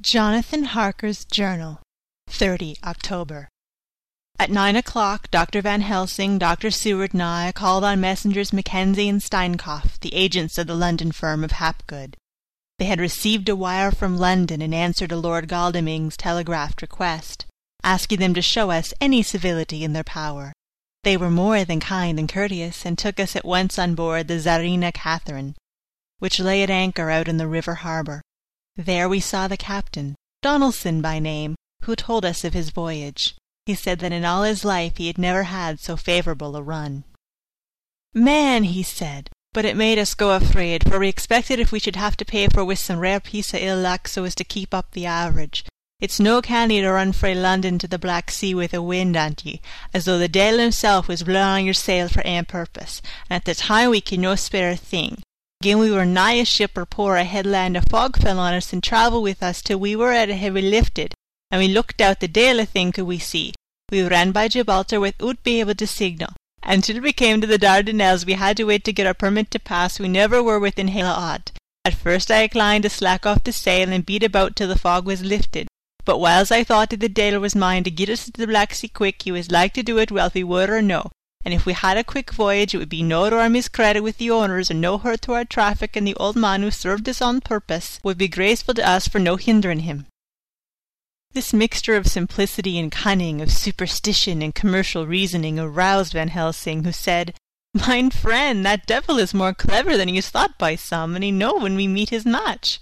Jonathan Harker's Journal 30 October At nine o'clock Dr. Van Helsing, Dr. Seward and I called on Messrs. Mackenzie and Steinkoff, the agents of the London firm of Hapgood. They had received a wire from London in answer to Lord Godalming's telegraphed request, asking them to show us any civility in their power. They were more than kind and courteous, and took us at once on board the Czarina Catherine, which lay at anchor out in the river harbour. There we saw the captain, Donaldson by name, who told us of his voyage. He said that in all his life he had never had so favourable a run. Man, he said, but it made us go afraid, for we expected if we should have to pay for with some rare piece of ill luck so as to keep up the average. It's no canny to run frae London to the Black Sea with a wind ant ye, as though the devil himself was blowing your sail for ane purpose, and at the time we could no spare a thing. Gin we were nigh a ship or poor a headland a fog fell on us and travelled with us till we were at a heavy lifted, and we looked out the deil a thing could we see. We ran by Gibraltar without being able to signal, and till we came to the Dardanelles we had to wait to get our permit to pass. We never were within hail o' aught. At first I inclined to slack off the sail and beat about till the fog was lifted, but whiles I thought that the deil was mine to get us to the Black Sea quick, he was like to do it whether we would or no, and if we had a quick voyage it would be no to our miscredit with the owners and no hurt to our traffic and the old man who served us on purpose would be graceful to us for no hindering him. This mixture of simplicity and cunning, of superstition and commercial reasoning aroused Van Helsing, who said, Mine friend, that devil is more clever than he is thought by some, and he know when we meet his match.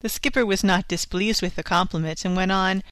The skipper was not displeased with the compliment, and went on,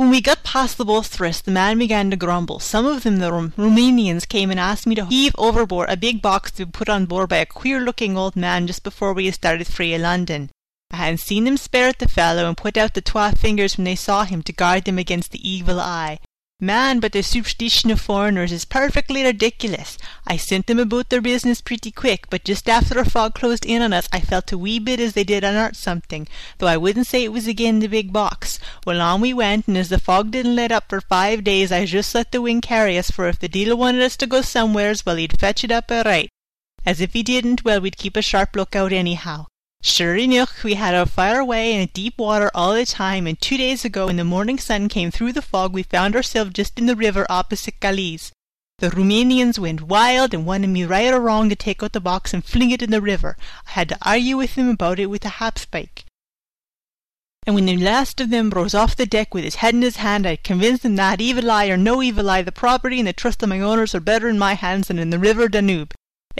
when we got past the Bosphorus the man began to grumble. Some of them, the Roumanians, came and asked me to heave overboard a big box to be put on board by a queer-looking old man just before we started free of London. I hadn't seen them spare at the fellow and put out the twa fingers when they saw him to guard them against the evil eye. Man, but the superstition of foreigners is perfectly ridiculous. I sent them about their business pretty quick, but just after the fog closed in on us I felt a wee bit as they did unearth something, though I wouldn't say it was again the big box. Well, on we went, and as the fog didn't let up for five days I just let the wind carry us, for if the dealer wanted us to go somewheres, well, he'd fetch it up all right. As if he didn't, well, we'd keep a sharp lookout anyhow. Sure enough, we had our fire away in deep water all the time, and two days ago, when the morning sun came through the fog, we found ourselves just in the river opposite Galatz. The Roumanians went wild and wanted me right or wrong to take out the box and fling it in the river. I had to argue with them about it with a handspike. And when the last of them rose off the deck with his head in his hand, I convinced them that, evil eye or no evil eye, the property and the trust of my owners are better in my hands than in the river Danube.